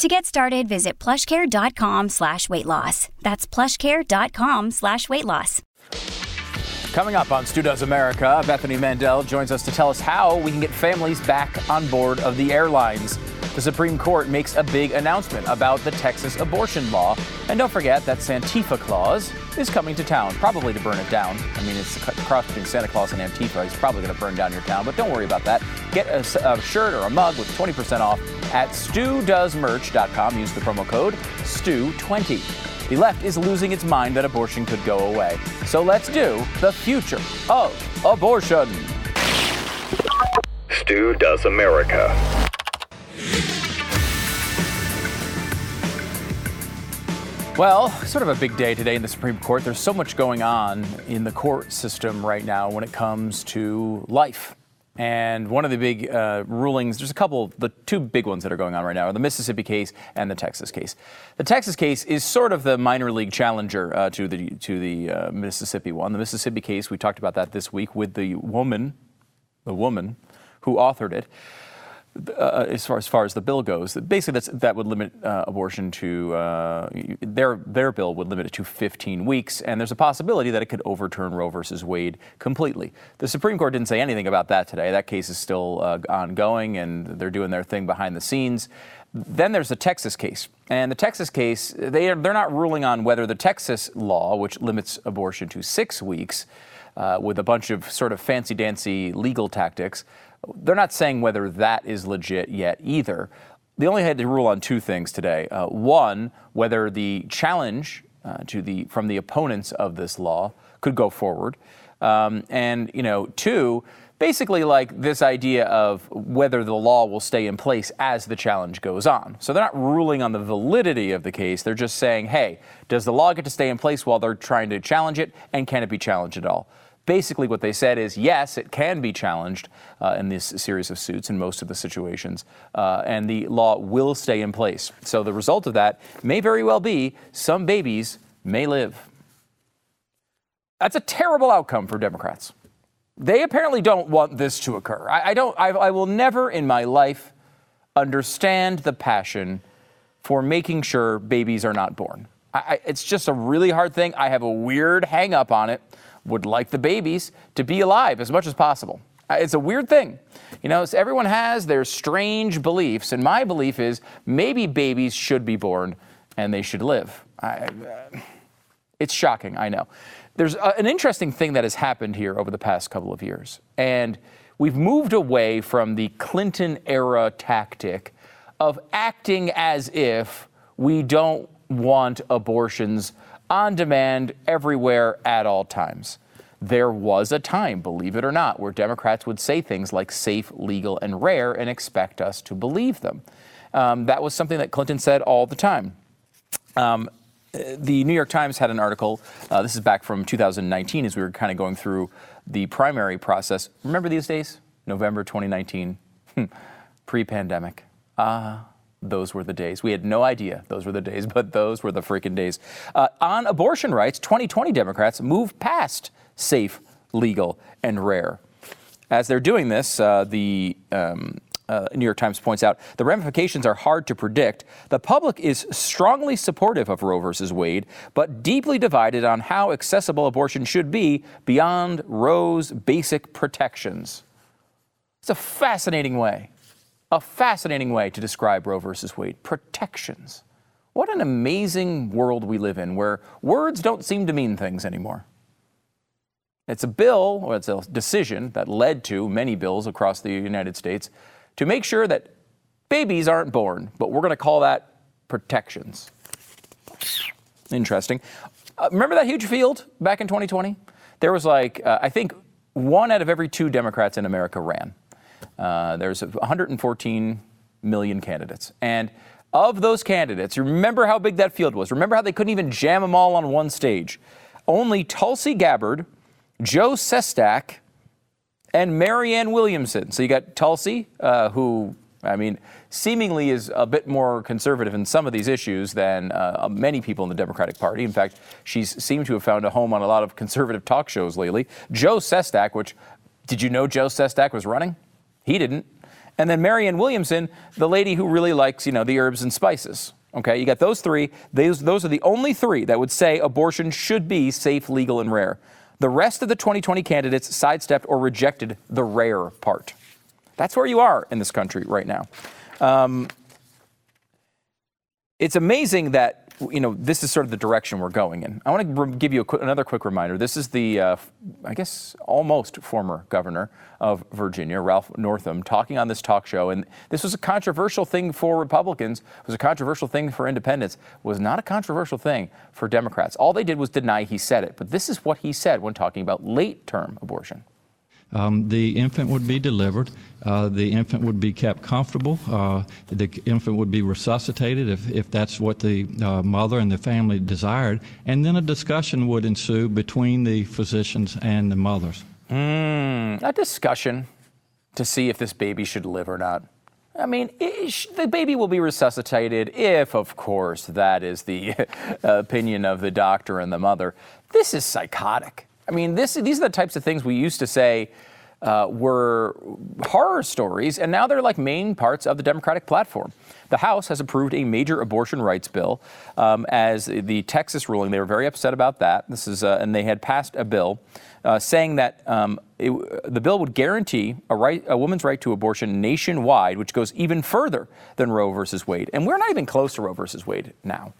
To get started, visit plushcare.com slash weight loss. That's plushcare.com slash weight loss. Coming up on Stu Does America, Bethany Mandel joins us to tell us how we can get families back on board of the airlines. The Supreme Court makes a big announcement about the Texas abortion law. And don't forget that Santifa Claus is coming to town, probably to burn it down. I mean, it's a cross between Santa Claus and Antifa. He's probably going to burn down your town, but don't worry about that. Get a, a shirt or a mug with 20% off at studoesmerch.com. Use the promo code STEW20. The left is losing its mind that abortion could go away. So let's do the future of abortion. Stu Does America. Well, sort of a big day today in the Supreme Court. There's so much going on in the court system right now when it comes to life. And one of the big uh, rulings, there's a couple, the two big ones that are going on right now are the Mississippi case and the Texas case. The Texas case is sort of the minor league challenger uh, to the to the uh, Mississippi one. The Mississippi case, we talked about that this week with the woman, the woman who authored it uh, as far as far as the bill goes, basically that would limit uh, abortion to uh, their their bill would limit it to 15 weeks, and there's a possibility that it could overturn Roe versus Wade completely. The Supreme Court didn't say anything about that today. That case is still uh, ongoing, and they're doing their thing behind the scenes. Then there's the Texas case, and the Texas case they are, they're not ruling on whether the Texas law, which limits abortion to six weeks. Uh, with a bunch of sort of fancy dancy legal tactics, they're not saying whether that is legit yet either. They only had to rule on two things today. Uh, one, whether the challenge uh, to the from the opponents of this law could go forward, um, and you know, two, basically like this idea of whether the law will stay in place as the challenge goes on. So they're not ruling on the validity of the case. They're just saying, hey, does the law get to stay in place while they're trying to challenge it, and can it be challenged at all? Basically, what they said is yes, it can be challenged uh, in this series of suits in most of the situations, uh, and the law will stay in place. So the result of that may very well be some babies may live. That's a terrible outcome for Democrats. They apparently don't want this to occur. I, I don't. I, I will never in my life understand the passion for making sure babies are not born. I, it's just a really hard thing. I have a weird hang up on it would like the babies to be alive as much as possible. Uh, it's a weird thing. You know, everyone has their strange beliefs, and my belief is maybe babies should be born and they should live. I, it's shocking, I know. There's a, an interesting thing that has happened here over the past couple of years, and we've moved away from the Clinton era tactic of acting as if we don't want abortions on demand everywhere at all times. There was a time, believe it or not, where Democrats would say things like safe, legal, and rare and expect us to believe them. Um, that was something that Clinton said all the time. Um, the New York Times had an article, uh, this is back from 2019 as we were kind of going through the primary process. Remember these days? November 2019, pre pandemic. Ah, those were the days. We had no idea those were the days, but those were the freaking days. Uh, on abortion rights, 2020 Democrats moved past safe, legal, and rare. As they're doing this, uh, the um, uh, New York Times points out the ramifications are hard to predict. The public is strongly supportive of Roe versus Wade, but deeply divided on how accessible abortion should be beyond Roe's basic protections. It's a fascinating way a fascinating way to describe Roe versus Wade protections. What an amazing world we live in where words don't seem to mean things anymore. It's a bill, or it's a decision that led to many bills across the United States to make sure that babies aren't born, but we're going to call that protections. Interesting. Uh, remember that huge field back in 2020? There was like, uh, I think one out of every two Democrats in America ran. Uh, there's 114 million candidates. And of those candidates, remember how big that field was. Remember how they couldn't even jam them all on one stage. only Tulsi Gabbard, Joe Sestak, and Marianne Williamson. So you got Tulsi, uh, who, I mean, seemingly is a bit more conservative in some of these issues than uh, many people in the Democratic Party. In fact, she's seemed to have found a home on a lot of conservative talk shows lately. Joe Sestak, which, did you know Joe Sestak was running? He didn't. And then Marianne Williamson, the lady who really likes, you know, the herbs and spices. Okay, you got those three. Those, those are the only three that would say abortion should be safe, legal, and rare. The rest of the 2020 candidates sidestepped or rejected the rare part. That's where you are in this country right now. Um, it's amazing that you know this is sort of the direction we're going in. I want to give you another quick reminder. This is the, uh, I guess, almost former governor of Virginia, Ralph Northam, talking on this talk show. And this was a controversial thing for Republicans. It was a controversial thing for independents. It was not a controversial thing for Democrats. All they did was deny he said it. But this is what he said when talking about late-term abortion um, the infant would be delivered. Uh, the infant would be kept comfortable. Uh, the infant would be resuscitated if, if that's what the uh, mother and the family desired. And then a discussion would ensue between the physicians and the mothers. Mm, a discussion to see if this baby should live or not. I mean, the baby will be resuscitated if, of course, that is the opinion of the doctor and the mother. This is psychotic. I mean, this, these are the types of things we used to say uh, were horror stories, and now they're like main parts of the Democratic platform. The House has approved a major abortion rights bill um, as the Texas ruling. They were very upset about that. This is, uh, and they had passed a bill uh, saying that um, it, the bill would guarantee a right, a woman's right to abortion nationwide, which goes even further than Roe versus Wade. And we're not even close to Roe versus Wade now.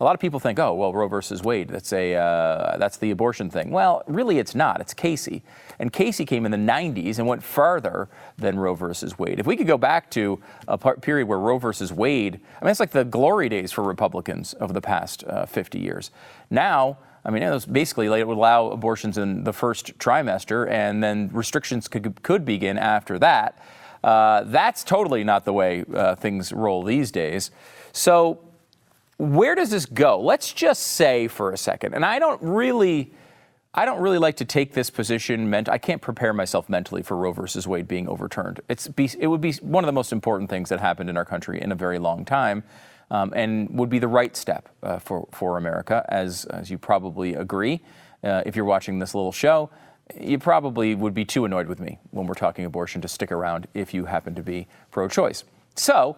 A lot of people think, oh, well, Roe versus Wade, that's, a, uh, that's the abortion thing. Well, really, it's not. It's Casey. And Casey came in the 90s and went farther than Roe versus Wade. If we could go back to a period where Roe versus Wade, I mean, it's like the glory days for Republicans over the past uh, 50 years. Now, I mean, it was basically it would allow abortions in the first trimester, and then restrictions could, could begin after that. Uh, that's totally not the way uh, things roll these days. So where does this go? Let's just say for a second, and I don't really. I don't really like to take this position. Meant I can't prepare myself mentally for Roe versus Wade being overturned. It's be, it would be one of the most important things that happened in our country in a very long time, um, and would be the right step uh, for for America, as as you probably agree. Uh, if you're watching this little show, you probably would be too annoyed with me when we're talking abortion to stick around if you happen to be pro-choice. So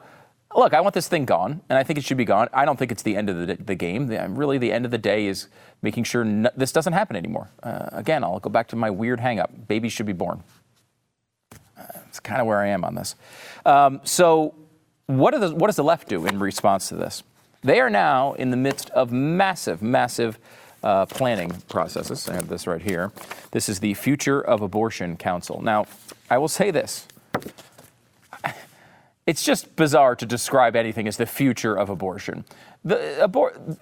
look, I want this thing gone, and I think it should be gone. I don't think it's the end of the, the game. The, really, the end of the day is making sure no, this doesn't happen anymore. Uh, again, I'll go back to my weird hangup. Babies should be born. Uh, it's kind of where I am on this. Um, so, what, the, what does the left do in response to this? They are now in the midst of massive, massive uh, planning processes. I have this right here. This is the Future of Abortion Council. Now, I will say this it's just bizarre to describe anything as the future of abortion. The abor-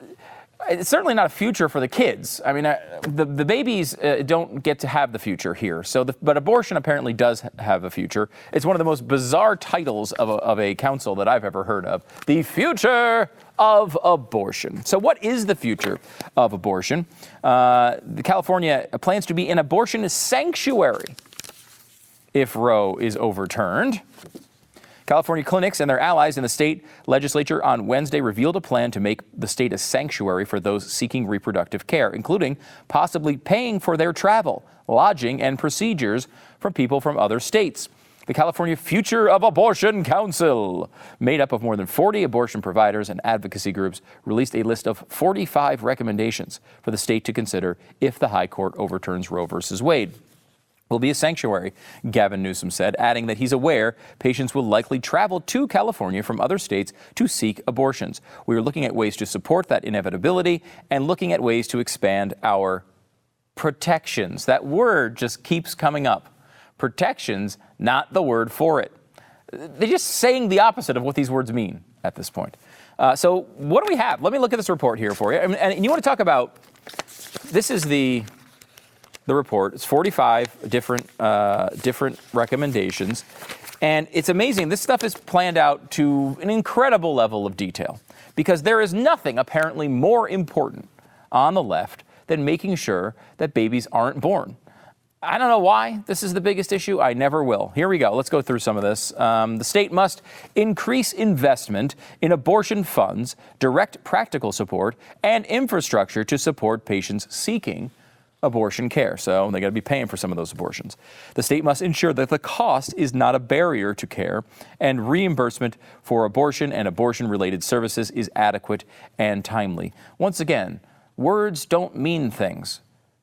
it's certainly not a future for the kids. I mean, uh, the, the babies uh, don't get to have the future here. So, the, but abortion apparently does have a future. It's one of the most bizarre titles of a, of a council that I've ever heard of. The future of abortion. So, what is the future of abortion? Uh, California plans to be an abortion sanctuary if Roe is overturned. California clinics and their allies in the state legislature on Wednesday revealed a plan to make the state a sanctuary for those seeking reproductive care, including possibly paying for their travel, lodging, and procedures from people from other states. The California Future of Abortion Council, made up of more than 40 abortion providers and advocacy groups, released a list of 45 recommendations for the state to consider if the High Court overturns Roe v. Wade will be a sanctuary, Gavin Newsom said, adding that he's aware patients will likely travel to California from other states to seek abortions. We are looking at ways to support that inevitability and looking at ways to expand our protections. That word just keeps coming up. Protections, not the word for it. They're just saying the opposite of what these words mean at this point. Uh, so, what do we have? Let me look at this report here for you. And, and you want to talk about this is the the report. It's 45 different uh, different recommendations, and it's amazing. This stuff is planned out to an incredible level of detail because there is nothing apparently more important on the left than making sure that babies aren't born. I don't know why this is the biggest issue. I never will. Here we go. Let's go through some of this. Um, the state must increase investment in abortion funds, direct practical support, and infrastructure to support patients seeking abortion care. So they got to be paying for some of those abortions. The state must ensure that the cost is not a barrier to care and reimbursement for abortion and abortion related services is adequate and timely. Once again, words don't mean things.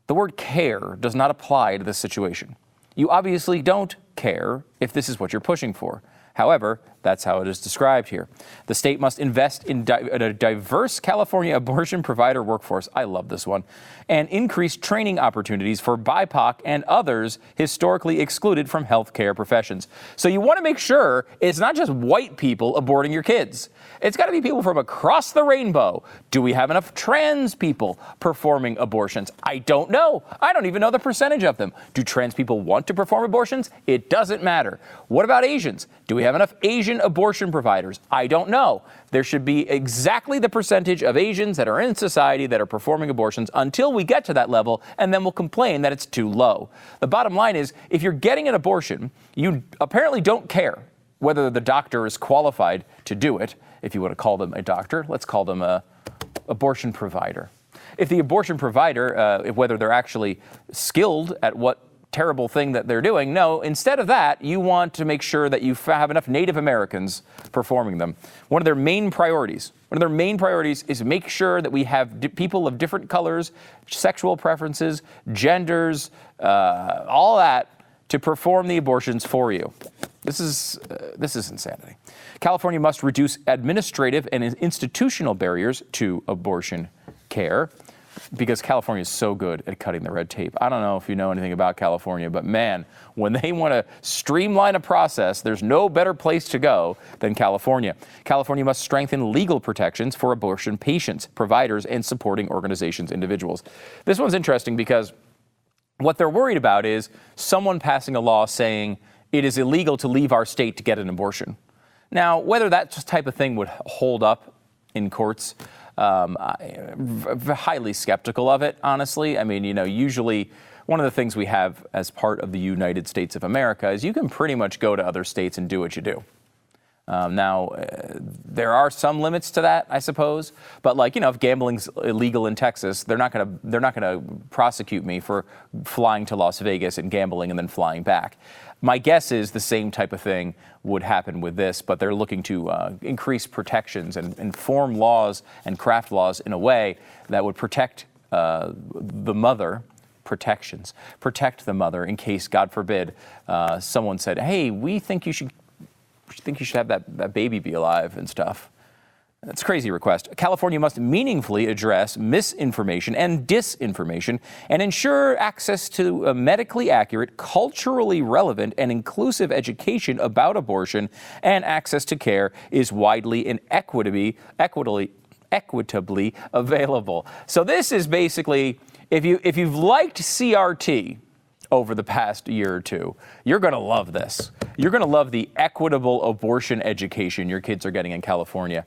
The word care does not apply to this situation. You obviously don't care if this is what you're pushing for. However, that's how it is described here. The state must invest in, di- in, a diverse California abortion provider workforce. I love this one. And increase training opportunities for BIPOC and others historically excluded from healthcare professions. So you want to make sure it's not just white people aborting your kids. It's got to be people from across the rainbow. Do we have enough trans people performing abortions? I don't know. I don't even know the percentage of them. Do trans people want to perform abortions? It doesn't matter. What about Asians? Do we have enough Asian abortion providers? I don't know. There should be exactly the percentage of Asians that are in society that are performing abortions until we get to that level, and then we'll complain that it's too low. The bottom line is if you're getting an abortion, you apparently don't care whether the doctor is qualified to do it if you want to call them a doctor, let's call them a abortion provider. If the abortion provider, uh, whether they're actually skilled at what terrible thing that they're doing, no, instead of that, you want to make sure that you have enough Native Americans performing them. One of their main priorities, one of their main priorities is make sure that we have di- people of different colors, sexual preferences, genders, uh, all that to perform the abortions for you. This is, uh, this is insanity. California must reduce administrative and institutional barriers to abortion care because California is so good at cutting the red tape. I don't know if you know anything about California, but man, when they want to streamline a process, there's no better place to go than California. California must strengthen legal protections for abortion patients, providers, and supporting organizations, individuals. This one's interesting because what they're worried about is someone passing a law saying it is illegal to leave our state to get an abortion. Now, whether that type of thing would hold up in courts, um, I'm highly skeptical of it, honestly. I mean, you know, usually one of the things we have as part of the United States of America is you can pretty much go to other states and do what you do. Um, now, uh, there are some limits to that, I suppose. But like you know, if gambling's illegal in Texas, they're not going to they're not to prosecute me for flying to Las Vegas and gambling and then flying back. My guess is the same type of thing would happen with this, but they're looking to uh, increase protections and, and, form laws and craft laws in a way that would protect uh, the mother. Protections protect the mother in case, God forbid, uh, someone said, "Hey, we think you should think you should have that, that baby be alive and stuff." That's a crazy request. California must meaningfully address misinformation and disinformation and ensure access to medically accurate, culturally relevant, and inclusive education about abortion and access to care is widely and equitably, equitably, equitably available. So this is basically if you if you've liked CRT over the past year or two, you're going to love this. You're going to love the equitable abortion education your kids are getting in California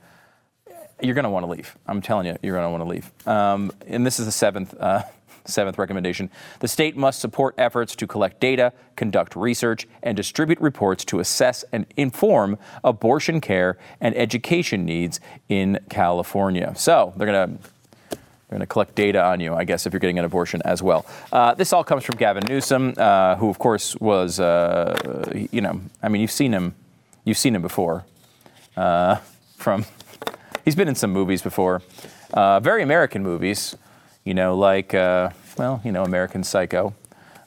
you're going to want to leave. I'm telling you, you're going to want to leave. Um, and this is the seventh. Uh, Seventh recommendation the state must support efforts to collect data, conduct research, and distribute reports to assess and inform abortion care and education needs in California. So they're going to they're going to collect data on you, I guess, if you're getting an abortion as well. Uh, this all comes from Gavin Newsom, uh, who, of course, was, uh, you know, I mean, you've seen him, you've seen him before uh, from He's been in some movies before, uh, very American movies, you know, like, uh, well, you know, American Psycho.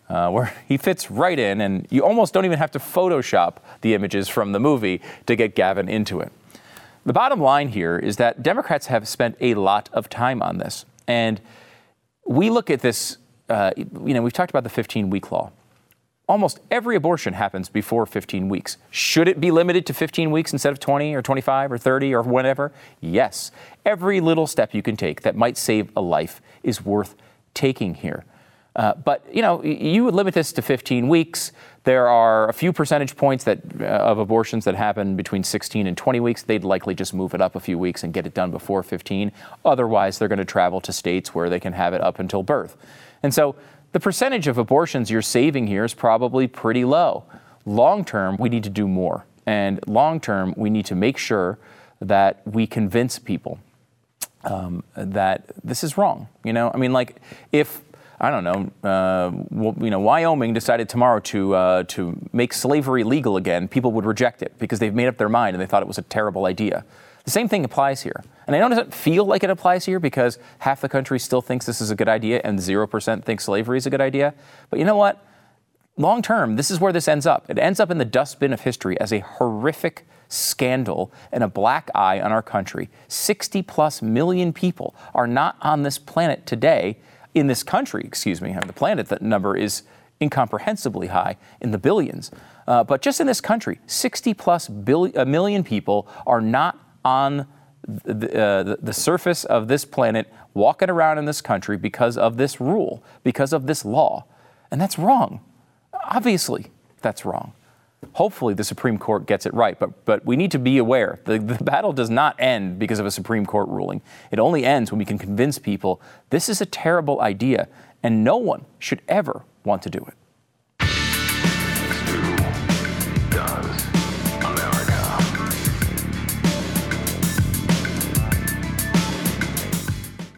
Uh, where he fits right in, and you almost don't even have to Photoshop the images from the movie to get Gavin into it. The bottom line here is that Democrats have spent a lot of time on this. And we look at this, uh, you know, we've talked about the 15 week law almost every abortion happens before 15 weeks. Should it be limited to 15 weeks instead of 20 or 25 or 30 or whatever? Yes. Every little step you can take that might save a life is worth taking here. Uh, but you know, you would limit this to 15 weeks. There are a few percentage points that uh, of abortions that happen between 16 and 20 weeks. They'd likely just move it up a few weeks and get it done before 15. Otherwise, they're going to travel to states where they can have it up until birth. And so, the percentage of abortions you're saving here is probably pretty low. Long term, we need to do more. And long term, we need to make sure that we convince people um, that this is wrong. You know, I mean, like if I don't know, uh, you know, Wyoming decided tomorrow to uh, to make slavery legal again, people would reject it because they've made up their mind and they thought it was a terrible idea. The same thing applies here. And I know it doesn't feel like it applies here because half the country still thinks this is a good idea and 0% thinks slavery is a good idea. But you know what? Long term, this is where this ends up. It ends up in the dustbin of history as a horrific scandal and a black eye on our country. 60 plus million people are not on this planet today, in this country, excuse me, on the planet, that number is incomprehensibly high in the billions. Uh, but just in this country, 60 plus billion, a million people are not on the, uh, the, the surface of this planet walking around in this country because of this rule, because of this law. And that's wrong. Obviously, that's wrong. Hopefully, the Supreme Court gets it right, but, but we need to be aware the, the battle does not end because of a Supreme Court ruling. It only ends when we can convince people this is a terrible idea and no one should ever want to do it.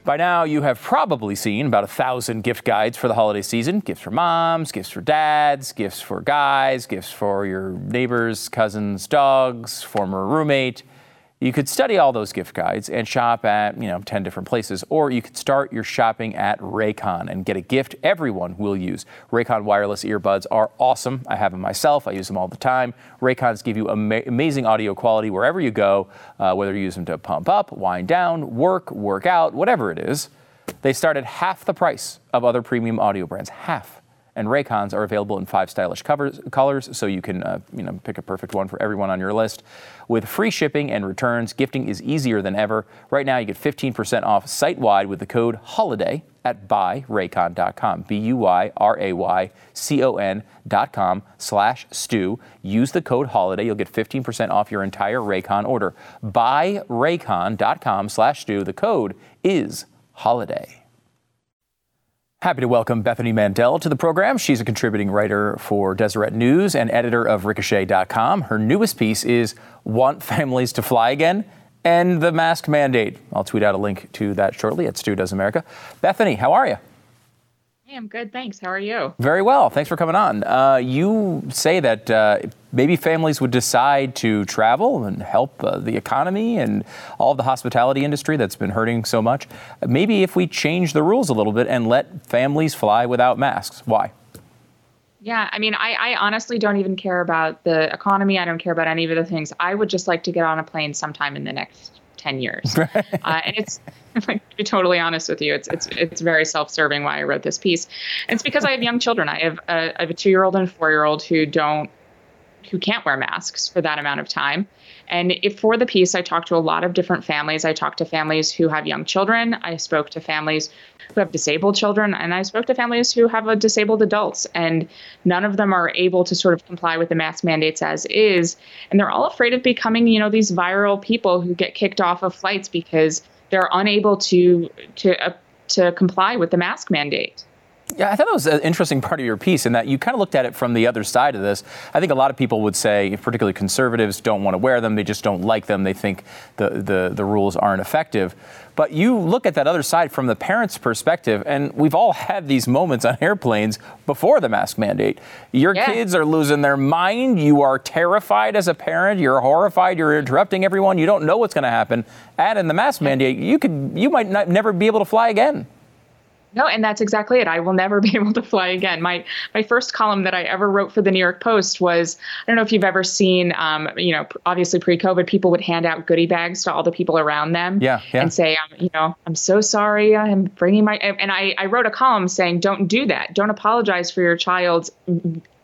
By now, you have probably seen about a thousand gift guides for the holiday season gifts for moms, gifts for dads, gifts for guys, gifts for your neighbors, cousins, dogs, former roommate. You could study all those gift guides and shop at, you know, 10 different places, or you could start your shopping at Raycon and get a gift everyone will use. Raycon wireless earbuds are awesome. I have them myself. I use them all the time. Raycons give you ama- amazing audio quality wherever you go, uh, whether you use them to pump up, wind down, work, work out, whatever it is. They start at half the price of other premium audio brands. Half and Raycons are available in five stylish covers, colors, so you can uh, you know pick a perfect one for everyone on your list. With free shipping and returns, gifting is easier than ever. Right now, you get 15% off site wide with the code HOLIDAY at buyraycon.com. B U Y R A Y C O N.com slash stew. Use the code HOLIDAY. You'll get 15% off your entire Raycon order. Buyraycon.com slash stew. The code is HOLIDAY. Happy to welcome Bethany Mandel to the program. She's a contributing writer for Deseret News and editor of Ricochet.com. Her newest piece is Want Families to Fly Again and the Mask Mandate. I'll tweet out a link to that shortly at Stu Does America. Bethany, how are you? Hey, I'm good, thanks. How are you? Very well. Thanks for coming on. Uh, you say that uh, maybe families would decide to travel and help uh, the economy and all the hospitality industry that's been hurting so much. Maybe if we change the rules a little bit and let families fly without masks. Why? Yeah, I mean, I, I honestly don't even care about the economy. I don't care about any of the things. I would just like to get on a plane sometime in the next 10 years. uh, and it's, to be totally honest with you, it's, it's, it's very self-serving why I wrote this piece. And it's because I have young children. I have a, I have a two-year-old and a four-year-old who don't, who can't wear masks for that amount of time. And if for the piece, I talked to a lot of different families. I talked to families who have young children. I spoke to families who have disabled children, and I spoke to families who have a disabled adults. And none of them are able to sort of comply with the mask mandates as is. And they're all afraid of becoming, you know, these viral people who get kicked off of flights because they're unable to to uh, to comply with the mask mandate. Yeah, I thought that was an interesting part of your piece in that you kind of looked at it from the other side of this. I think a lot of people would say, particularly conservatives, don't want to wear them. They just don't like them. They think the, the, the rules aren't effective. But you look at that other side from the parent's perspective, and we've all had these moments on airplanes before the mask mandate. Your yeah. kids are losing their mind. You are terrified as a parent. You're horrified. You're interrupting everyone. You don't know what's going to happen. Add in the mask mandate, you could you might not, never be able to fly again. No, and that's exactly it. I will never be able to fly again. My my first column that I ever wrote for the New York Post was I don't know if you've ever seen, um, you know, obviously pre-COVID, people would hand out goodie bags to all the people around them, yeah, yeah. and say, um, you know, I'm so sorry, I'm bringing my, and I I wrote a column saying, don't do that, don't apologize for your child's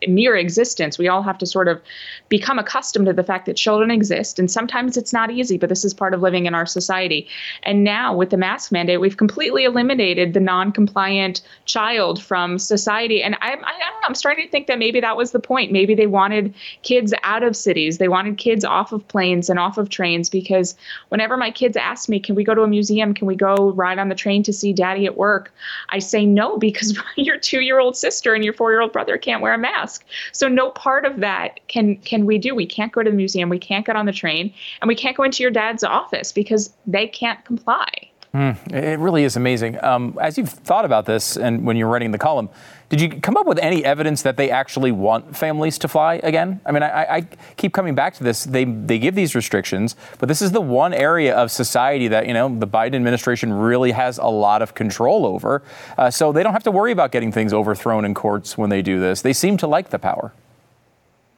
mere existence. We all have to sort of become accustomed to the fact that children exist. And sometimes it's not easy, but this is part of living in our society. And now with the mask mandate, we've completely eliminated the non compliant child from society. And I, I, don't know, I'm starting to think that maybe that was the point. Maybe they wanted kids out of cities, they wanted kids off of planes and off of trains because whenever my kids ask me, can we go to a museum? Can we go ride on the train to see daddy at work? I say no because your two year old sister and your four year old brother can't wear a mask. So no part of that can can we do. We can't go to the museum, we can't get on the train, and we can't go into your dad's office because they can't comply. Mm, it really is amazing. Um, as you've thought about this, and when you're writing the column, did you come up with any evidence that they actually want families to fly again? I mean, I, I, keep coming back to this. They they give these restrictions, but this is the one area of society that you know the Biden administration really has a lot of control over. Uh, so they don't have to worry about getting things overthrown in courts when they do this. They seem to like the power.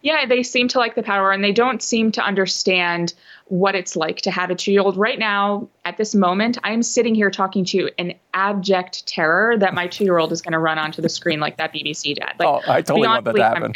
Yeah, they seem to like the power and they don't seem to understand what it's like to have a two year old. Right now, at this moment, I'm sitting here talking to an abject terror that my two year old is going to run onto the screen like that BBC dad. Like, oh, I totally want that to happen.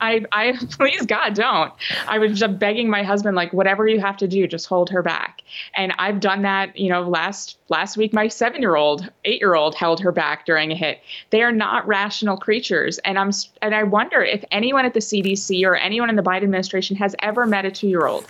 I, I, please God, don't. I was just begging my husband, like, whatever you have to do, just hold her back. And I've done that, you know, last last week, my seven year old, eight year old held her back during a hit. They are not rational creatures. And I'm, and I wonder if anyone at the CDC or anyone in the Biden administration has ever met a two year old.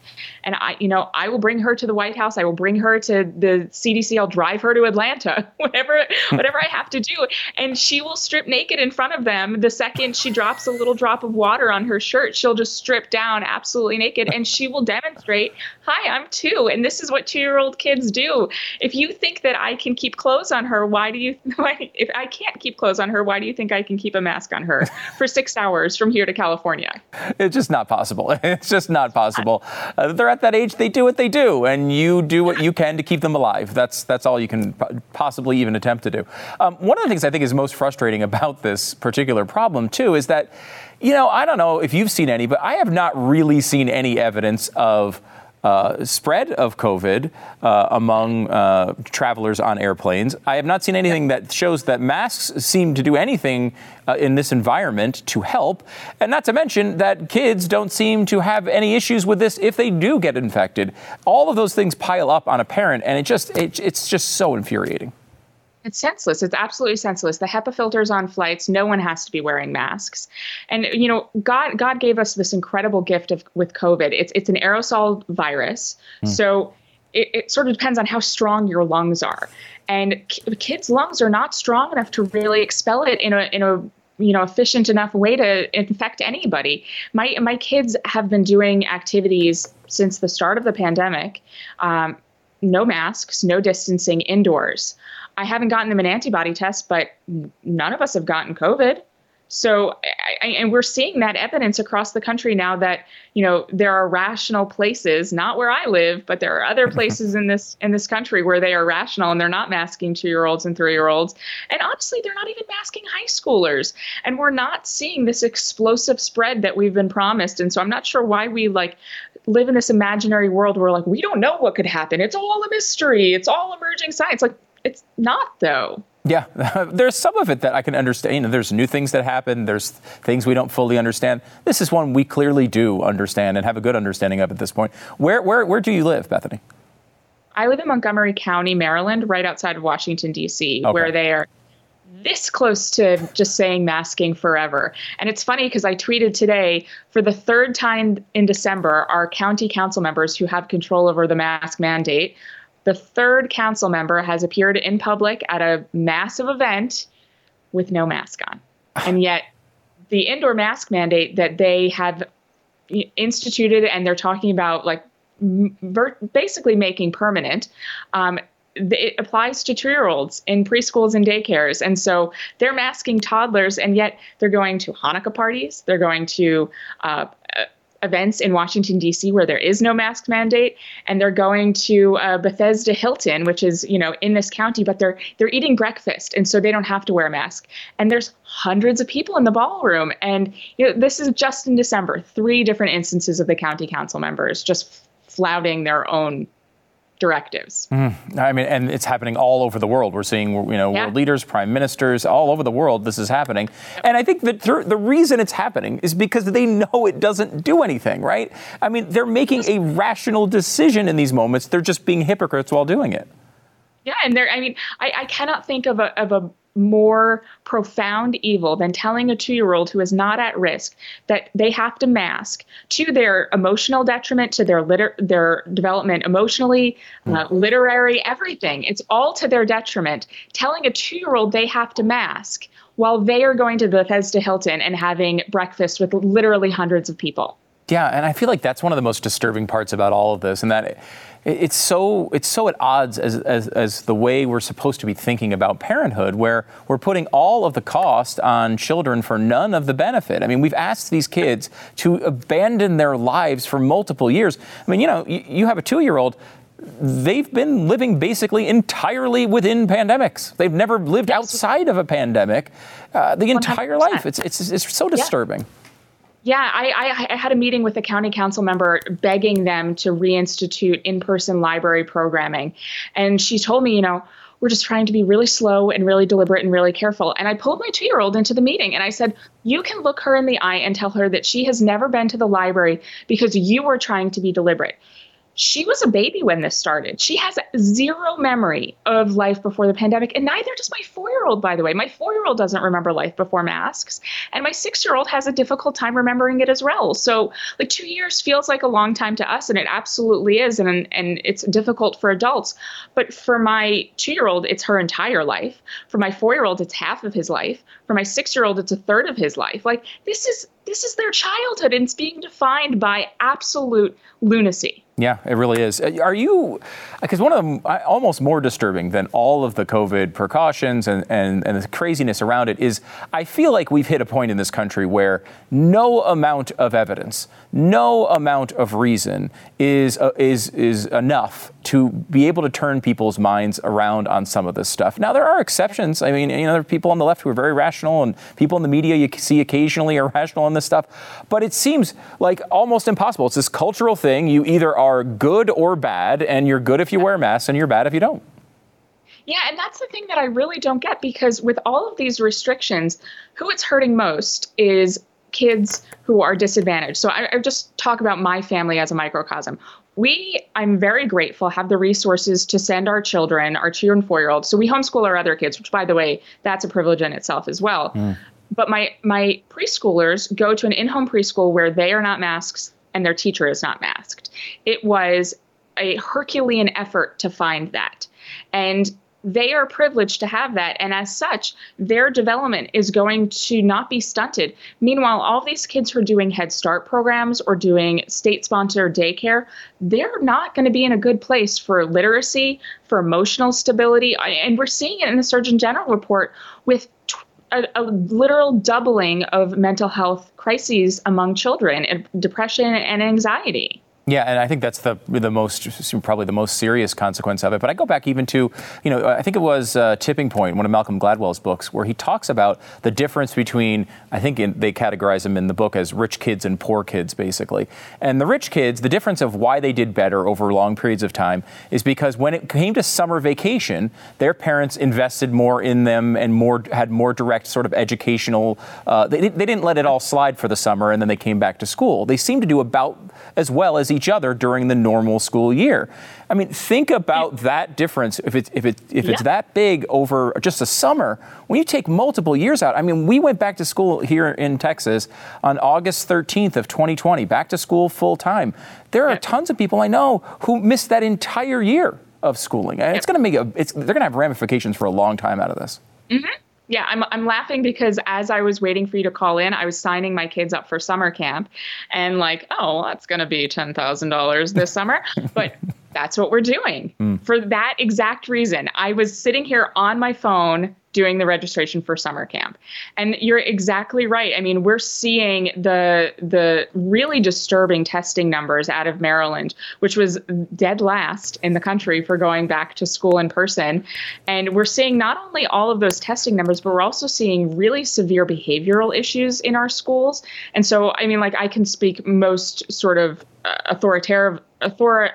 And I, you know, I will bring her to the White House. I will bring her to the CDC. I'll drive her to Atlanta, whatever, whatever I have to do. And she will strip naked in front of them. The second she drops a little drop of water on her shirt, she'll just strip down absolutely naked and she will demonstrate, hi, I'm two. And this is what two year old kids do. If you think that I can keep clothes on her, why do you, why, if I can't keep clothes on her, why do you think I can keep a mask on her for six hours from here to California? It's just not possible. It's just not possible. Uh, they're at that age, they do what they do, and you do what you can to keep them alive. That's that's all you can possibly even attempt to do. Um, one of the things I think is most frustrating about this particular problem too is that, you know, I don't know if you've seen any, but I have not really seen any evidence of uh, spread of COVID uh, among uh, travelers on airplanes. I have not seen anything that shows that masks seem to do anything uh, in this environment to help. And not to mention that kids don't seem to have any issues with this if they do get infected. All of those things pile up on a parent, and it just it, it's just so infuriating. It's senseless. It's absolutely senseless. The HEPA filters on flights, no one has to be wearing masks. And you know, God God gave us this incredible gift of with COVID. It's it's an aerosol virus. Mm. So it, it, sort of depends on how strong your lungs are. And kids' lungs are not strong enough to really expel it in a in a you know efficient enough way to infect anybody. My my kids have been doing activities since the start of the pandemic. Um, no masks, no distancing indoors. I haven't gotten them an antibody test, but none of us have gotten COVID. So, I, and we're seeing that evidence across the country now that you know there are rational places, not where I live, but there are other places in this in this country where they are rational and they're not masking two year olds and three year olds, and honestly, they're not even masking high schoolers, and we're not seeing this explosive spread that we've been promised. And so, I'm not sure why we like live in this imaginary world where like we don't know what could happen. It's all a mystery. It's all emerging science. Like it's not though. Yeah, there's some of it that I can understand. You know, there's new things that happen. There's things we don't fully understand. This is one we clearly do understand and have a good understanding of at this point. Where where where do you live, Bethany? I live in Montgomery County, Maryland, right outside of Washington D.C., okay. where they are this close to just saying masking forever. And it's funny because I tweeted today for the third time in December, our county council members who have control over the mask mandate the third council member has appeared in public at a massive event with no mask on. And yet, the indoor mask mandate that they have instituted and they're talking about, like, basically making permanent, um, it applies to two year olds in preschools and daycares. And so they're masking toddlers, and yet they're going to Hanukkah parties, they're going to uh, events in Washington D.C. where there is no mask mandate, and they're going to uh, Bethesda Hilton, which is you know in this county, but they're they're eating breakfast, and so they don't have to wear a mask. And there's hundreds of people in the ballroom, and you know this is just in December. Three different instances of the county council members just flouting their own directives. Mm, I mean, and it's happening all over the world. We're seeing, you know, yeah. world leaders, prime ministers, all over the world. This is happening, and I think that the reason it's happening is because they know it doesn't do anything, right? I mean, they're making a rational decision in these moments. They're just being hypocrites while doing it. Yeah, and there. I mean, I, I cannot think of a of a more profound evil than telling a two year old who is not at risk that they have to mask to their emotional detriment, to their liter- their development emotionally, uh, hmm. literary, everything. It's all to their detriment. Telling a two year old they have to mask while they are going to Bethesda Hilton and having breakfast with literally hundreds of people. Yeah, and I feel like that's one of the most disturbing parts about all of this, and that it's so it's so at odds as, as, as the way we're supposed to be thinking about parenthood, where we're putting all of the cost on children for none of the benefit. I mean, we've asked these kids to abandon their lives for multiple years. I mean, you know, you, you have a two-year-old they've been living basically entirely within pandemics. They've never lived outside of a pandemic uh, the entire 100%. life. It's, it's, it's so disturbing. Yeah. Yeah, I, I, I, had a meeting with a county council member begging them to reinstitute in person library programming. And she told me, you know, we're just trying to be really slow and really deliberate and really careful. And I pulled my two year old into the meeting and I said, You can look her in the eye and tell her that she has never been to the library because you were trying to be deliberate she was a baby when this started. She has zero memory of life before the pandemic, and neither does my four year old, by the way. My four year old doesn't remember life before masks, and my six year old has a difficult time remembering it as well. So, like, two years feels like a long time to us, and it absolutely is, and, and it's difficult for adults. But for my two year old, it's her entire life. For my four year old, it's half of his life. For my six year old, it's a third of his life. Like, this is this is their childhood and it's being defined by absolute lunacy. Yeah, it really is. Uh, are you, because one of them, almost more disturbing than all of the COVID precautions and, and, and the craziness around it is I feel like we've hit a point in this country where no amount of evidence, no amount of reason is, uh, is, is enough to be able to turn people's minds around on some of this stuff. Now, there are exceptions. I mean, you know, there are people on the left who are very rational, and people in the media you see occasionally are rational on this stuff. But it seems like almost impossible. It's this cultural thing. You either are good or bad, and you're good if you wear masks, and you're bad if you don't. Yeah, and that's the thing that I really don't get because with all of these restrictions, who it's hurting most is kids who are disadvantaged. So I, I, just talk about my family as a microcosm. We, I'm very grateful, have the resources to send our children, our two and four year olds. So we homeschool our other kids, which, by the way, that's a privilege in itself as well. Mm but my my preschoolers go to an in-home preschool where they are not masked and their teacher is not masked. It was a Herculean effort to find that. And they are privileged to have that. And as such, their development is going to not be stunted. Meanwhile, all these kids who are doing Head Start programs or doing state sponsored daycare, they're not going to be in a good place for literacy, for emotional stability. And we're seeing it in the Surgeon General report with a, a, literal doubling of mental health crises among children, and depression and anxiety. Yeah, and I think that's the the most probably the most serious consequence of it. But I go back even to, you know, I think it was uh, Tipping Point, one of Malcolm Gladwell's books, where he talks about the difference between. I think in, they categorize them in the book as rich kids and poor kids, basically. And the rich kids, the difference of why they did better over long periods of time is because when it came to summer vacation, their parents invested more in them and more had more direct sort of educational. Uh, they, they didn't let it all slide for the summer and then they came back to school. They seemed to do about as well as each other during the normal school year. I mean, think about that difference if it's if it if yeah. it's that big over just a summer. When you take multiple years out, I mean, we went back to school here in Texas on August 13th of 2020, back to school full time. There are tons of people I know who missed that entire year of schooling. It's going to make a it's they're going to have ramifications for a long time out of this. Mm-hmm. Yeah, I'm, I'm laughing because as I was waiting for you to call in, I was signing my kids up for summer camp and like, oh, that's going to be $10,000 this summer. But that's what we're doing mm. for that exact reason. I was sitting here on my phone doing the registration for summer camp. And you're exactly right. I mean, we're seeing the the really disturbing testing numbers out of Maryland, which was dead last in the country for going back to school in person. And we're seeing not only all of those testing numbers, but we're also seeing really severe behavioral issues in our schools. And so, I mean, like I can speak most sort of uh, authoritative author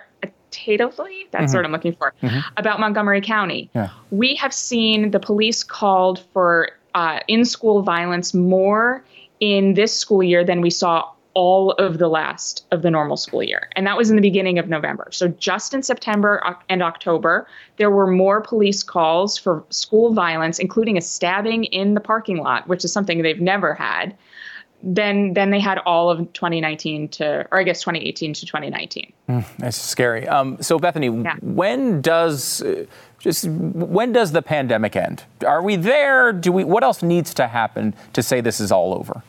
qualitatively, that's mm-hmm. what I'm looking for, mm-hmm. about Montgomery County. Yeah. We have seen the police called for uh, in school violence more in this school year than we saw all of the last of the normal school year. And that was in the beginning of November. So just in September and October, there were more police calls for school violence, including a stabbing in the parking lot, which is something they've never had. Than, then they had all of 2019 to, or I guess 2018 to 2019. Mm, that's scary. Um, so Bethany, yeah. when does uh, just when does the pandemic end? Are we there? Do we? What else needs to happen to say this is all over?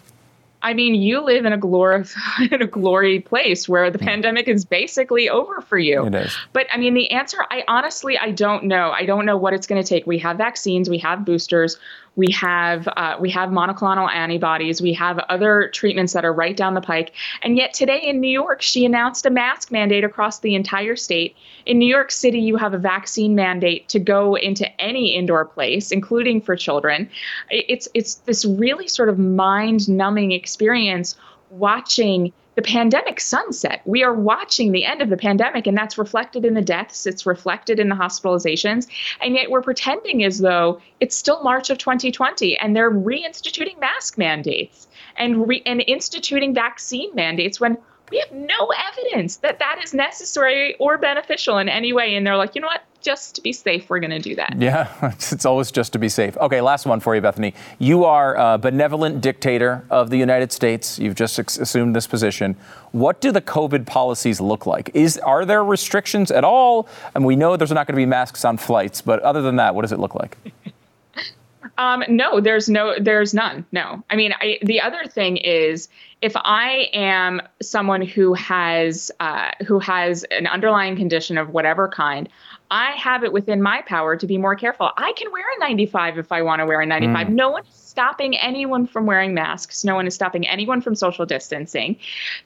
I mean, you live in a glory in a glory place where the mm. pandemic is basically over for you. It is. But I mean, the answer, I honestly, I don't know. I don't know what it's going to take. We have vaccines, we have boosters, we have uh, we have monoclonal antibodies, we have other treatments that are right down the pike. And yet today in New York, she announced a mask mandate across the entire state. In New York City, you have a vaccine mandate to go into any indoor place, including for children. It's it's this really sort of mind-numbing experience watching the pandemic sunset. We are watching the end of the pandemic, and that's reflected in the deaths, it's reflected in the hospitalizations, and yet we're pretending as though it's still March of 2020 and they're reinstituting mask mandates and, re- and instituting vaccine mandates when we have no evidence that that is necessary or beneficial in any way. And they're like, you know what? Just to be safe, we're going to do that. Yeah, it's always just to be safe. Okay, last one for you, Bethany. You are a benevolent dictator of the United States. You've just assumed this position. What do the COVID policies look like? Is are there restrictions at all? And we know there's not going to be masks on flights, but other than that, what does it look like? Um, no, there's no, there's none. No, I mean, I, the other thing is, if I am someone who has uh, who has an underlying condition of whatever kind, I have it within my power to be more careful. I can wear a 95 if I want to wear a 95. Mm. No one is stopping anyone from wearing masks. No one is stopping anyone from social distancing.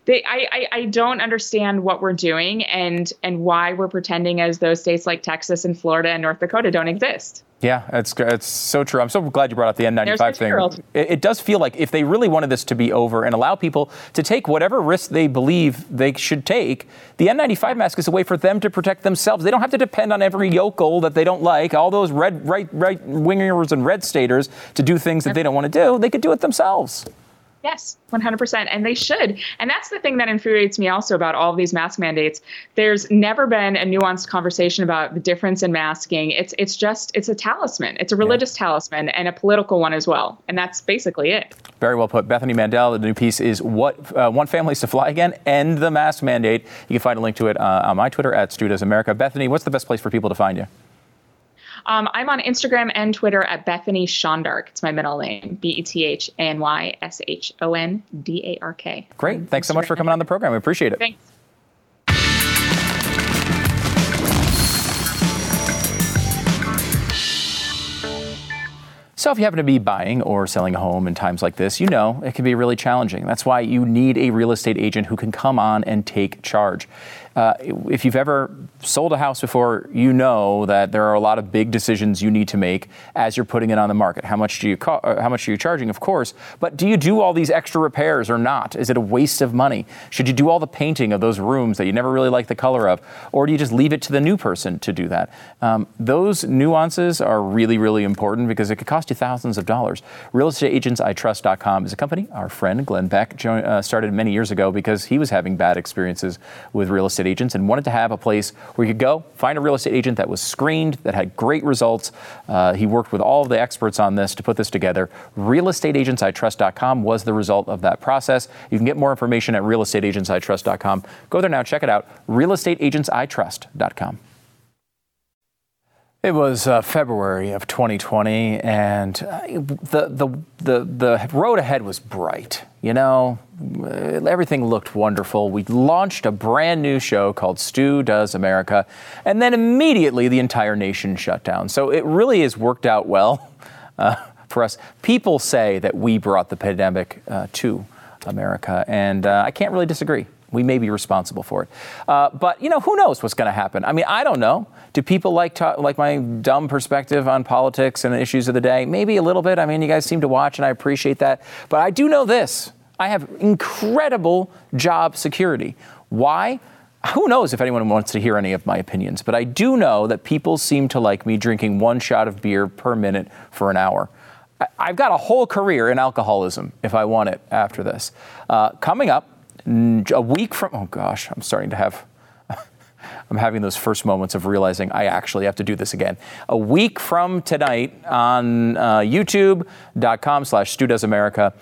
They, I, I, I don't understand what we're doing and and why we're pretending as though states like Texas and Florida and North Dakota don't exist. Yeah, it's it's so true. I'm so glad you brought up the N95 thing. It, it, does feel like if they really wanted this to be over and allow people to take whatever risk they believe they should take, the N95 mask is a way for them to protect themselves. They don't have to depend on every yokel that they don't like, all those red right right wingers and red staters to do things that they don't want to do. They could do it themselves. Yes, 100%. And they should. And that's the thing that infuriates me also about all of these mask mandates. There's never been a nuanced conversation about the difference in masking. It's it's just it's a talisman. It's a religious yeah. talisman and a political one as well. And that's basically it. Very well put. Bethany Mandel, the new piece is What uh, Want Families to Fly Again? End the Mask Mandate. You can find a link to it uh, on my Twitter at Stu Does America. Bethany, what's the best place for people to find you? Um, I'm on Instagram and Twitter at Bethany Shondark. It's my middle name, B E T H A N Y S H O N D A R K. Great. Thanks so much for coming on the program. We appreciate it. Thanks. So, if you happen to be buying or selling a home in times like this, you know it can be really challenging. That's why you need a real estate agent who can come on and take charge. Uh, if you've ever sold a house before, you know that there are a lot of big decisions you need to make as you're putting it on the market. How much do you co- uh, how much are you charging, of course, but do you do all these extra repairs or not? Is it a waste of money? Should you do all the painting of those rooms that you never really like the color of, or do you just leave it to the new person to do that? Um, those nuances are really really important because it could cost you thousands of dollars. RealestateAgentsITrust.com is a company our friend Glenn Beck uh, started many years ago because he was having bad experiences with real estate estate agents and wanted to have a place where you could go, find a real estate agent that was screened, that had great results. Uh, he worked with all of the experts on this to put this together. RealestateAgentsITrust.com was the result of that process. You can get more information at RealestateAgentsITrust.com. Go there now, check it out. RealestateAgentsITrust.com. It was uh, February of 2020, and uh, the, the, the, the road ahead was bright. You know, uh, everything looked wonderful. We launched a brand new show called Stu Does America, and then immediately the entire nation shut down. So it really has worked out well uh, for us. People say that we brought the pandemic uh, to America, and uh, I can't really disagree. We may be responsible for it. Uh, but, you know, who knows what's going to happen? I mean, I don't know. Do people like, to, like my dumb perspective on politics and issues of the day? Maybe a little bit. I mean, you guys seem to watch, and I appreciate that. But I do know this I have incredible job security. Why? who knows if anyone wants to hear any of my opinions, but I do know that people seem to like me drinking one shot of beer per minute for an hour. I've got a whole career in alcoholism if I want it after this. Uh, coming up, a week from, oh gosh, I'm starting to have, I'm having those first moments of realizing I actually have to do this again. A week from tonight on uh, youtube.com slash America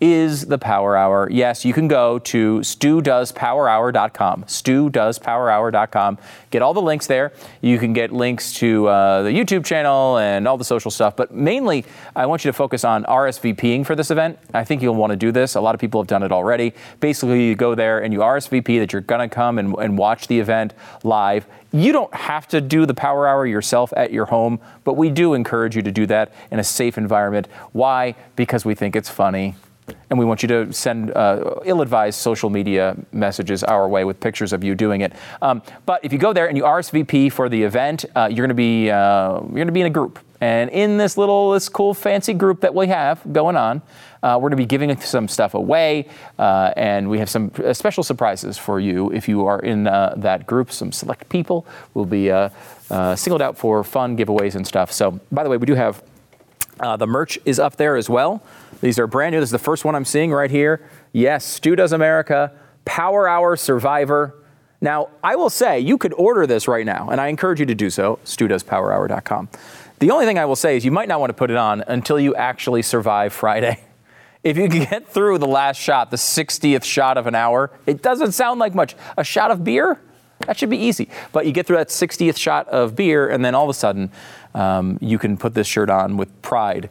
is the Power Hour. Yes, you can go to studoespowerhour.com. Studoespowerhour.com. Get all the links there. You can get links to uh, the YouTube channel and all the social stuff. But mainly, I want you to focus on RSVPing for this event. I think you'll want to do this. A lot of people have done it already. Basically, you go there and you RSVP that you're going to come and, and watch the event live. You don't have to do the power hour yourself at your home, but we do encourage you to do that in a safe environment. Why? Because we think it's funny and we want you to send uh, ill-advised social media messages our way with pictures of you doing it. Um, but if you go there and you RSVP for the event, uh, you're going to be uh, you're going to be in a group, and in this little this cool fancy group that we have going on. Uh, we're going to be giving some stuff away, uh, and we have some uh, special surprises for you if you are in that group. Some select people will be singled out for fun giveaways and stuff. So, by the way, we do have the merch is up there as well. These are brand new. This is the first one I'm seeing right here. Yes, Stu Does America, Power Hour Survivor. Now, I will say you could order this right now, and I encourage you to do so, studoespowerhour.com. The only thing I will say is you might not want to put it on until you actually survive Friday. If you can get through the last shot, the 60th shot of an hour, it doesn't sound like much. A shot of beer? That should be easy. But you get through that 60th shot of beer, and then all of a sudden, um, you can put this shirt on with pride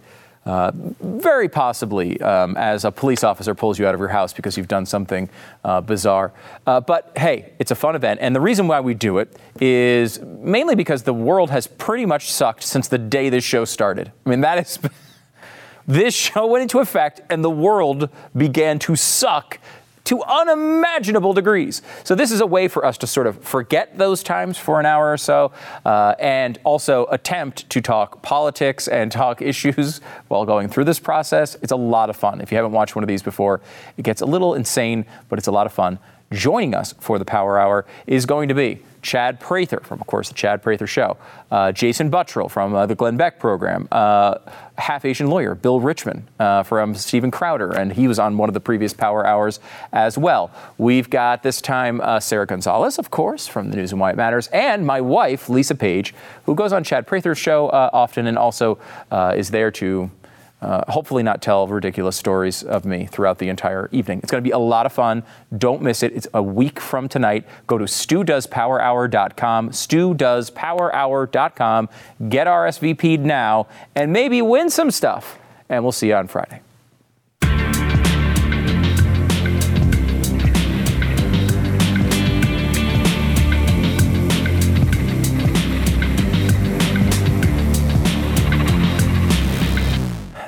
uh, very possibly um, as a police officer pulls you out of your house because you've done something uh, bizarre. Uh, but hey, it's a fun event. And the reason why we do it is mainly because the world has pretty much sucked since the day this show started. I mean, that is. this show went into effect and the world began to suck to unimaginable degrees. So, this is a way for us to sort of forget those times for an hour or so uh, and also attempt to talk politics and talk issues while going through this process. It's a lot of fun. If you haven't watched one of these before, it gets a little insane, but it's a lot of fun. Joining us for the Power Hour is going to be Chad Prather from, of course, the Chad Prather Show, uh, Jason Buttrill from uh, the Glenn Beck program, uh, half Asian lawyer Bill Richmond uh, from Steven Crowder, and he was on one of the previous Power Hours as well. We've got this time uh, Sara Gonzales, of course, from the News and Why It Matters, and my wife, Lisa Page, who goes on Chad Prather's show uh, often and also is there to uh, hopefully not tell ridiculous stories of me throughout the entire evening. It's going to be a lot of fun. Don't miss it. It's a week from tonight. Go to studoespowerhour.com, studoespowerhour.com, get RSVP'd now, and maybe win some stuff. And we'll see you on Friday.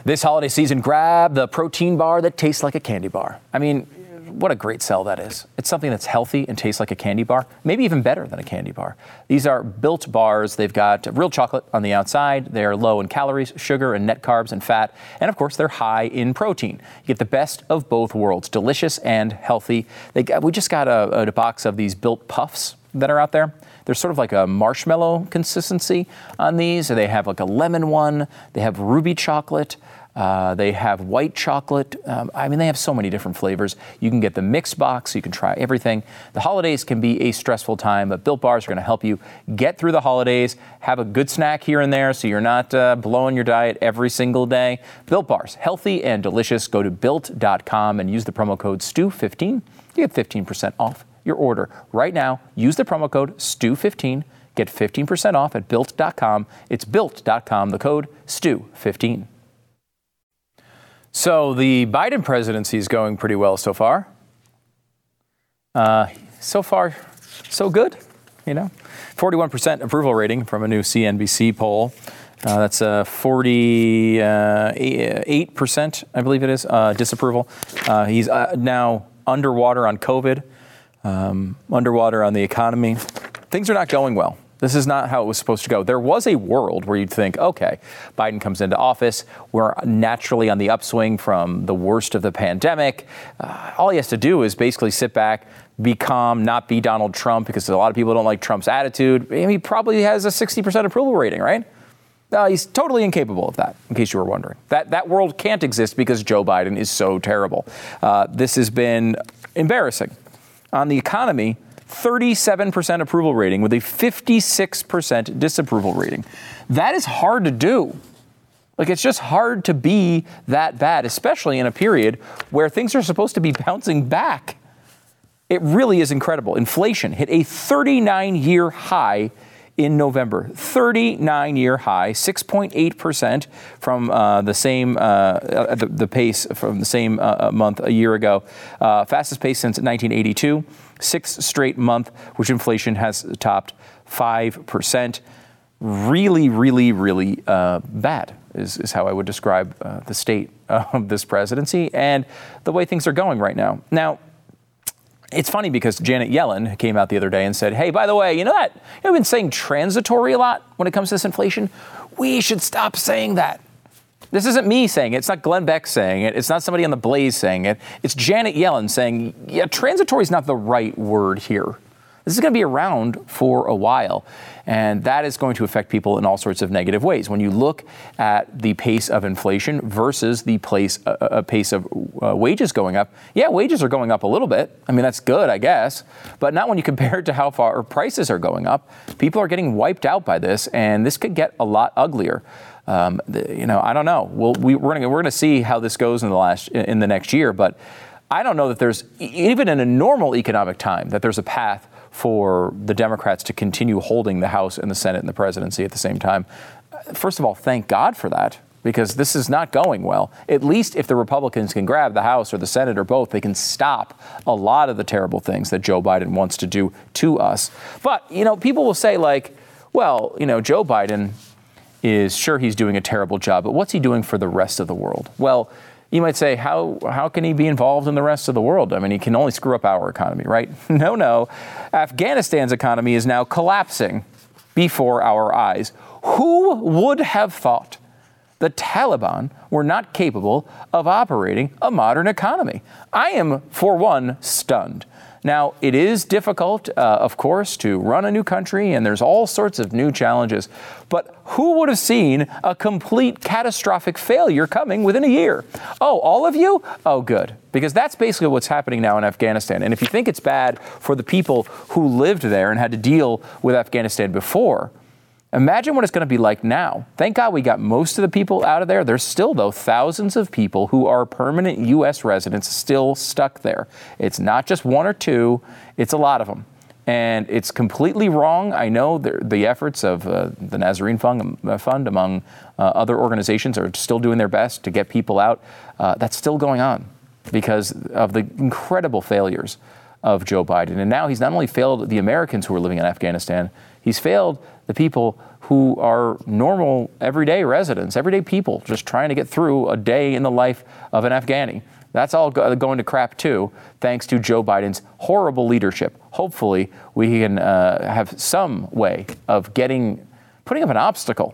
This holiday season, grab the protein bar that tastes like a candy bar. I mean, what a great sell that is. It's something that's healthy and tastes like a candy bar, maybe even better than a candy bar. These are built bars. They've got real chocolate on the outside. They're low in calories, sugar, and net carbs and fat. And of course, they're high in protein. You get the best of both worlds, delicious and healthy. They, we just got a, a box of these built puffs that are out there. They're sort of like a marshmallow consistency on these. They have like a lemon one. They have ruby chocolate. Uh, they have white chocolate. Um, I mean, they have so many different flavors. You can get the mix box, you can try everything. The holidays can be a stressful time, but Built Bars are going to help you get through the holidays, have a good snack here and there so you're not uh, blowing your diet every single day. Built Bars, healthy and delicious. Go to built.com and use the promo code STU15. You get 15% off your order. Right now, use the promo code STU15. Get 15% off at built.com. It's built.com, the code STU15. So the Biden presidency is going pretty well so far. Uh, so far, so good. You know, 41% approval rating from a new CNBC poll. Uh, that's a 48%, I believe it is, uh, disapproval. Uh, he's uh, now underwater on COVID, um, underwater on the economy. Things are not going well This is not how it was supposed to go. There was a world where you'd think, okay, Biden comes into office. We're naturally on the upswing from the worst of the pandemic. Uh, all he has to do is basically sit back, be calm, not be Donald Trump, because a lot of people don't like Trump's attitude. He probably has a 60% approval rating, right? Uh, he's totally incapable of that, in case you were wondering. That, that world can't exist because Joe Biden is so terrible. Uh, this has been embarrassing. On the economy, 37% approval rating with a 56% disapproval rating. That is hard to do. Like, it's just hard to be that bad, especially in a period where things are supposed to be bouncing back. It really is incredible. Inflation hit a 39 year high in November. 39 year high, 6.8% from uh, the same uh, uh, the, the, pace from the same uh, uh month a year ago. Uh, fastest pace since 1982. Sixth straight month which inflation has topped 5%. Really, really, really bad is, is how I would describe the state of this presidency and the way things are going right now. Now, it's funny because Janet Yellen came out the other day and said, hey, by the way, you know that? You know, I've been saying transitory a lot when it comes to this inflation. We should stop saying that. This isn't me saying it. It's not Glenn Beck saying it. It's not somebody on the Blaze saying it. It's Janet Yellen saying, yeah, transitory is not the right word here. This is going to be around for a while, and that is going to affect people in all sorts of negative ways. When you look at the pace of inflation versus the place, uh, uh, pace of uh, wages going up, yeah, wages are going up a little bit. I mean, that's good, I guess, but not when you compare it to how far prices are going up. People are getting wiped out by this, and this could get a lot uglier. Um, you know, I don't know. We'll, we, are going we're to see how this goes in the last in the next year, but I don't know that there's even in a normal economic time that there's a path for the Democrats to continue holding the House and the Senate and the presidency at the same time. First of all, thank God for that because this is not going well. At least if the Republicans can grab the House or the Senate or both, they can stop a lot of the terrible things that Joe Biden wants to do to us. But, you know, people will say, like, well, you know, Joe Biden is sure he's doing a terrible job, but what's he doing for the rest of the world? Well, you might say, how, how can he be involved in the rest of the world? I mean, he can only screw up our economy, right? no, no. Afghanistan's economy is now collapsing before our eyes. Who would have thought the Taliban were not capable of operating a modern economy? I am, for one, stunned. Now, it is difficult, uh, of course, to run a new country, and there's all sorts of new challenges. But who would have seen a complete catastrophic failure coming within a year? Oh, all of you? Oh, good. Because that's basically what's happening now in Afghanistan. And if you think it's bad for the people who lived there and had to deal with Afghanistan before, Imagine what it's going to be like now. Thank God we got most of the people out of there. There's still, though, thousands of people who are permanent U.S. residents still stuck there. It's not just one or two, it's a lot of them. And it's completely wrong. I know the, the efforts of uh, the Nazarene Fund, uh, Fund among uh, other organizations, are still doing their best to get people out. Uh, that's still going on because of the incredible failures of Joe Biden. And now he's not only failed the Americans who are living in Afghanistan, he's failed the people who are normal, everyday residents, everyday people just trying to get through a day in the life of an Afghani. That's all go- going to crap too, thanks to Joe Biden's horrible leadership. Hopefully, we can uh, have some way of getting, putting up an obstacle.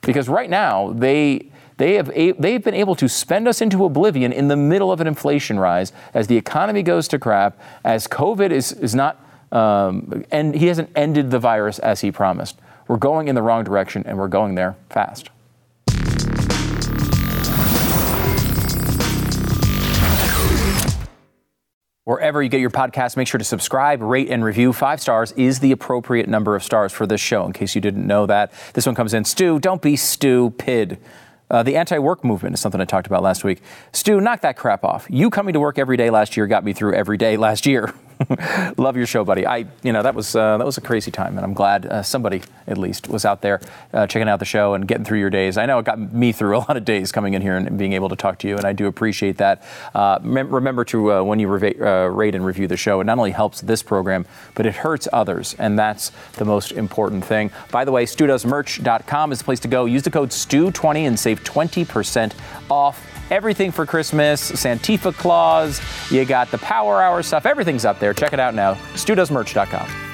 Because right now, they, they have, a- they've been able to spend us into oblivion in the middle of an inflation rise as the economy goes to crap, as COVID is, is not, um, and he hasn't ended the virus as he promised. We're going in the wrong direction and we're going there fast. Wherever you get your podcast, make sure to subscribe, rate, and review. Five stars is the appropriate number of stars for this show, in case you didn't know that. This one comes in Stu, don't be stupid. Uh, the anti work movement is something I talked about last week. Stu, knock that crap off. You coming to work every day last year got me through every day last year. Love your show, buddy. I, you know, that was uh, that was a crazy time, and I'm glad uh, somebody at least was out there uh, checking out the show and getting through your days. I know it got me through a lot of days coming in here and being able to talk to you, and I do appreciate that. Uh, mem- remember to uh, when you uh, rate and review the show, it not only helps this program, but it hurts others, and that's the most important thing. By the way, StuDoesMerch.com is the place to go. Use the code STU20 and save 20% off everything for Christmas, Santifa Claus, you got the Power Hour stuff, everything's up there. Check it out now, studoesmerch.com.